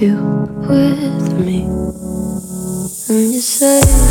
you with me. And you say.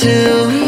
Right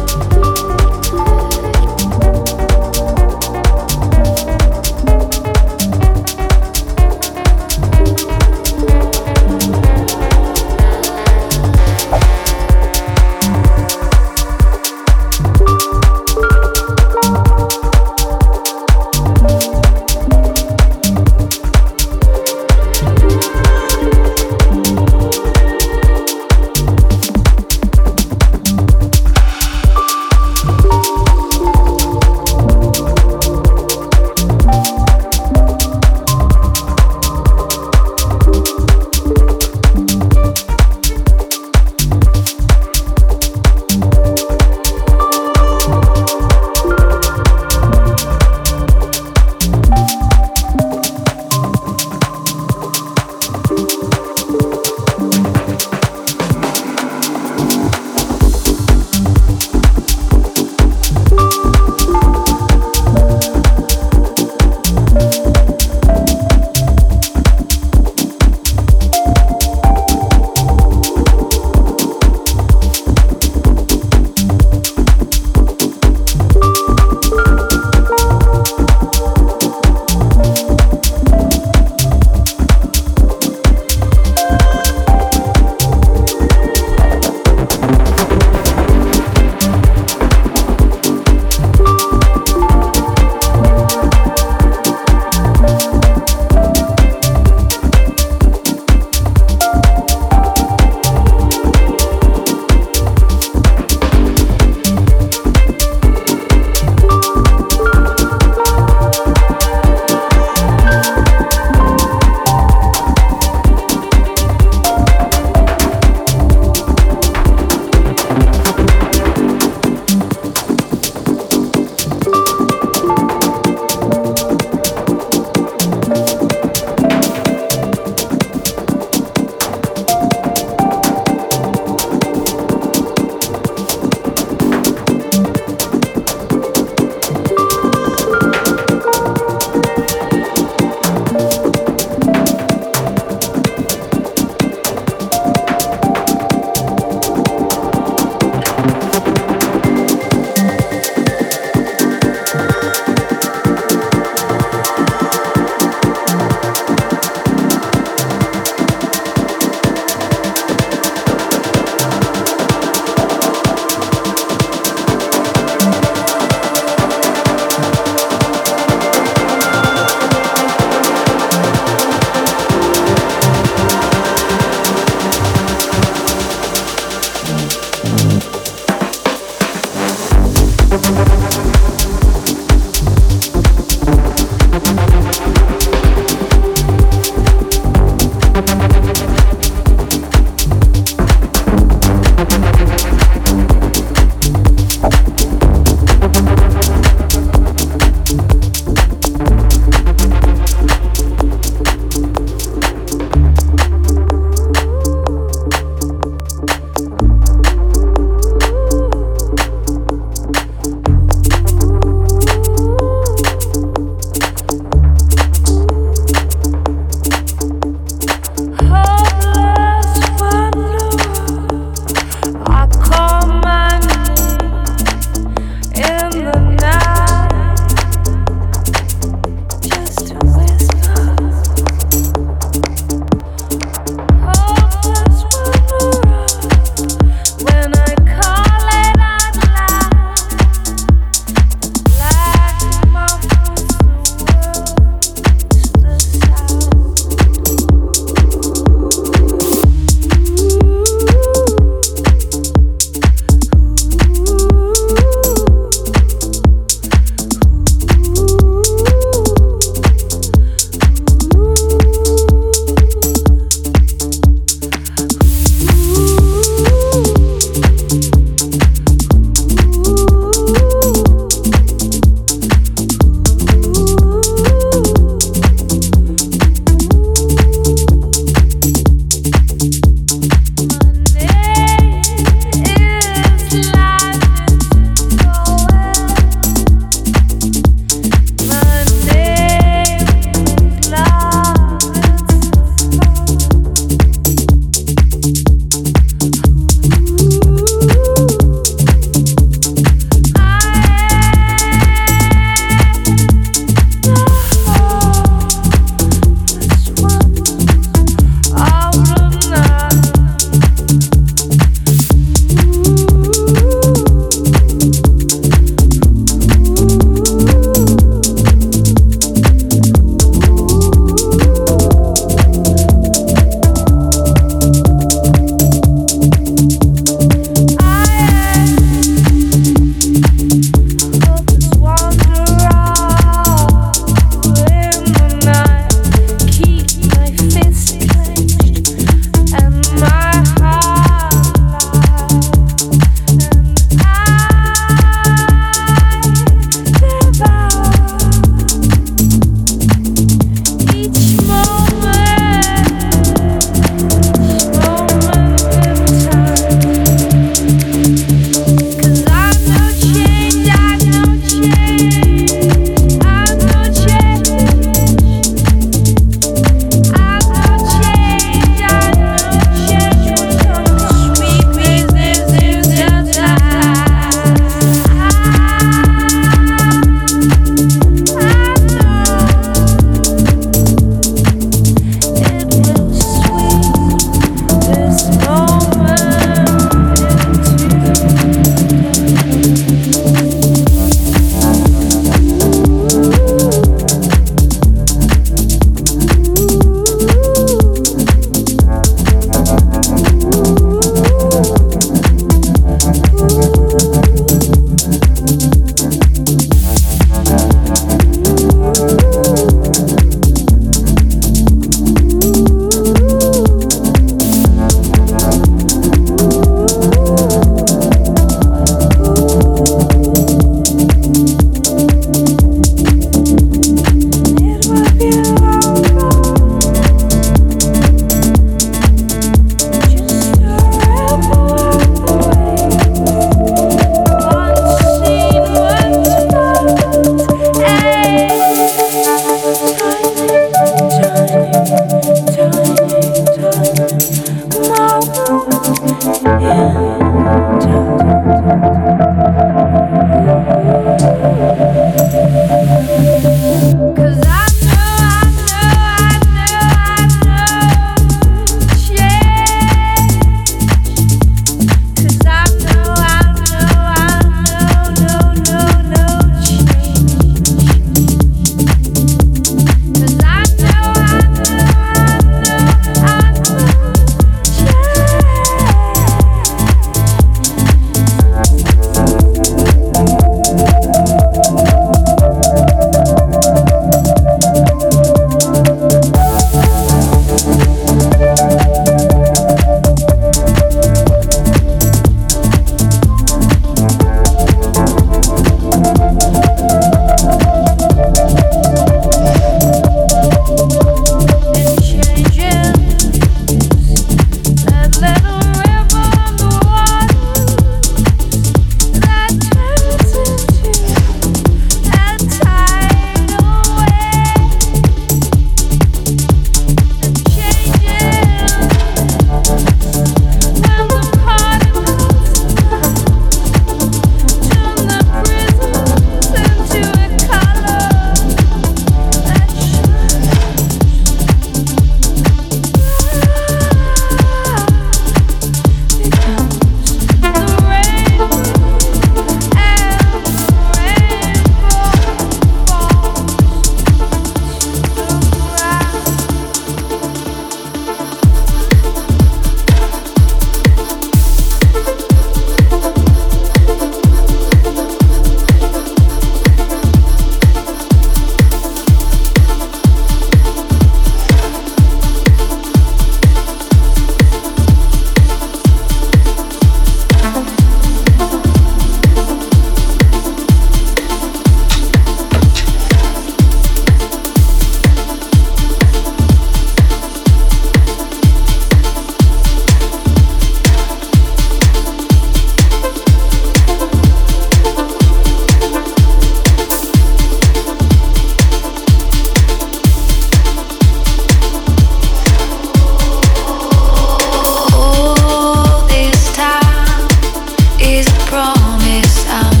promise I'm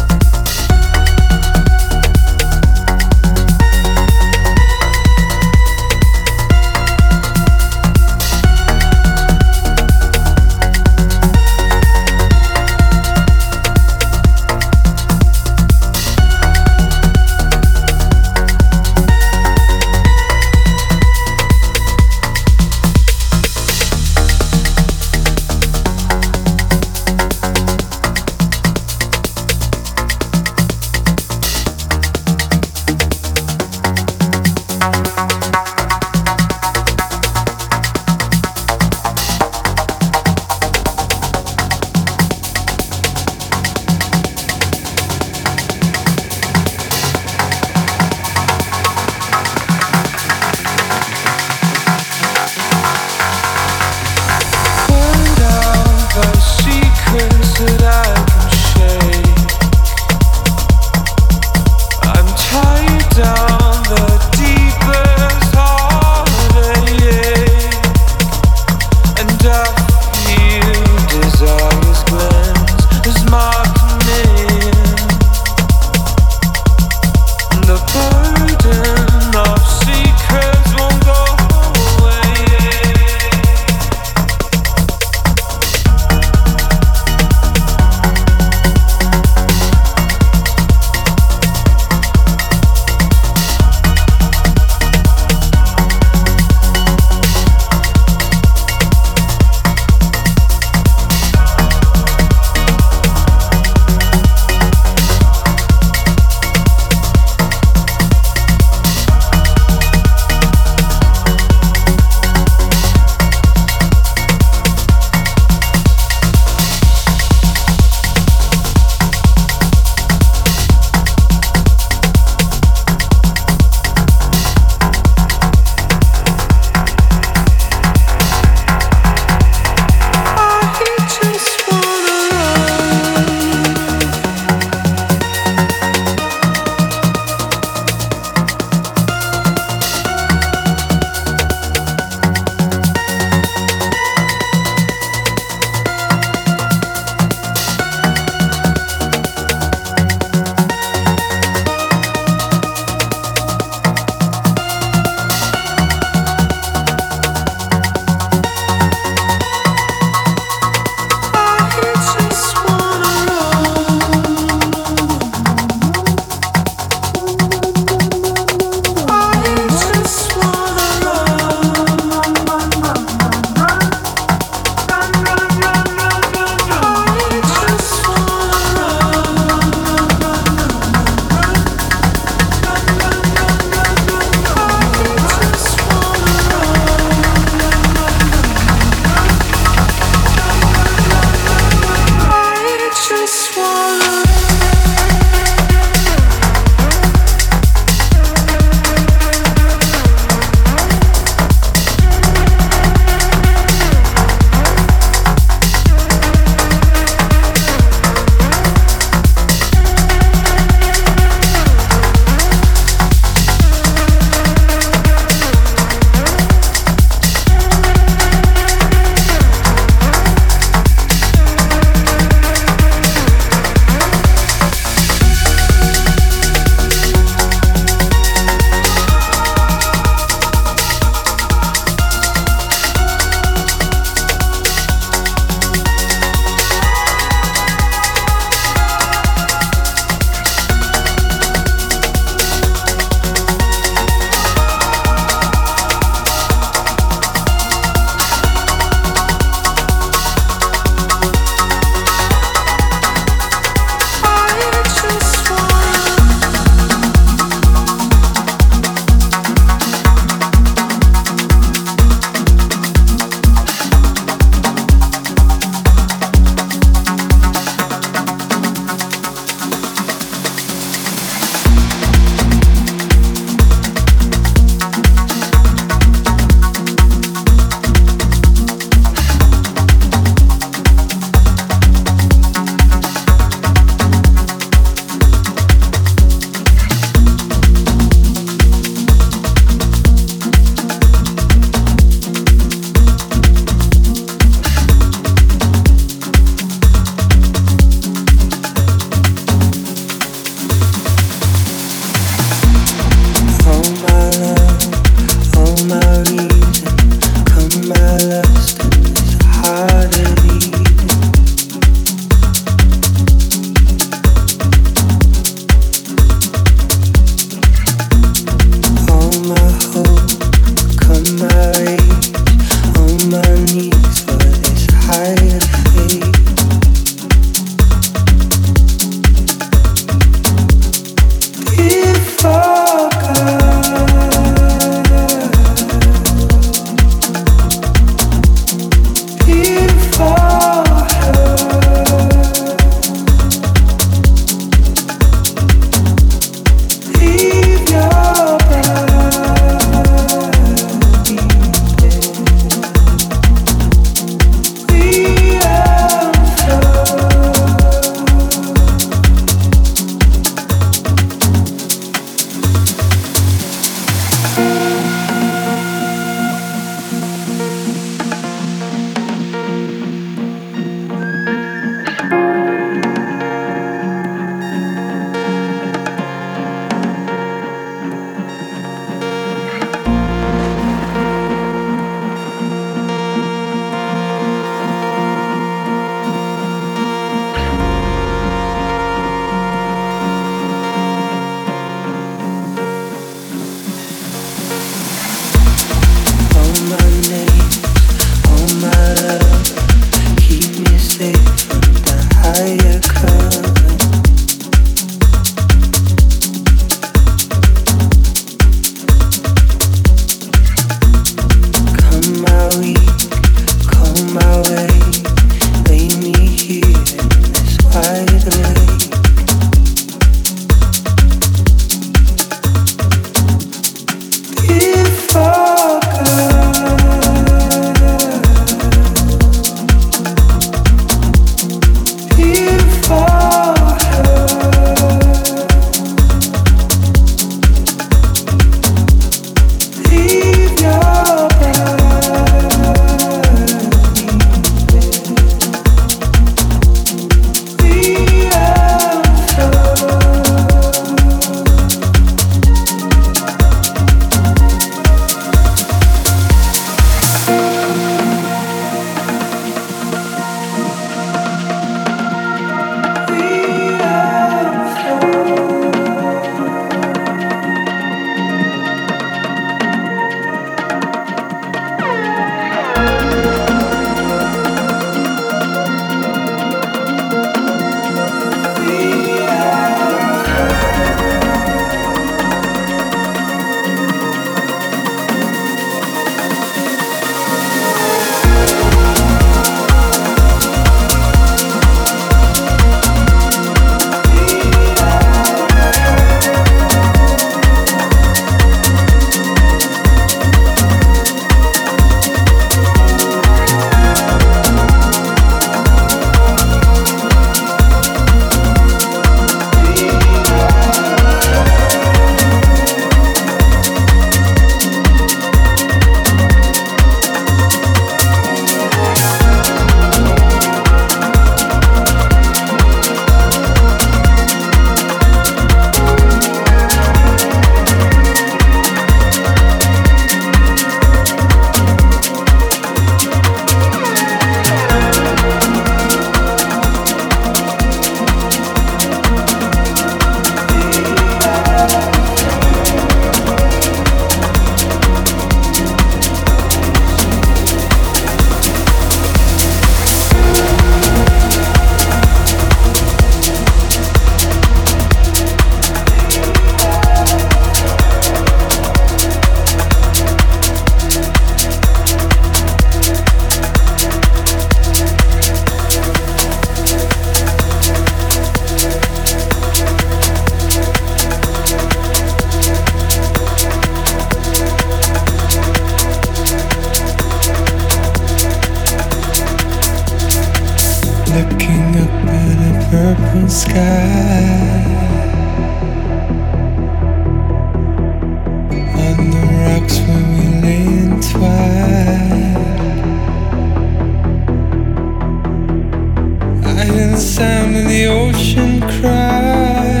sound and the ocean cry.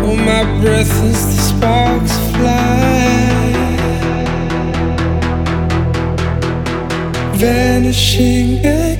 Hold my breath as the sparks fly. Vanishing.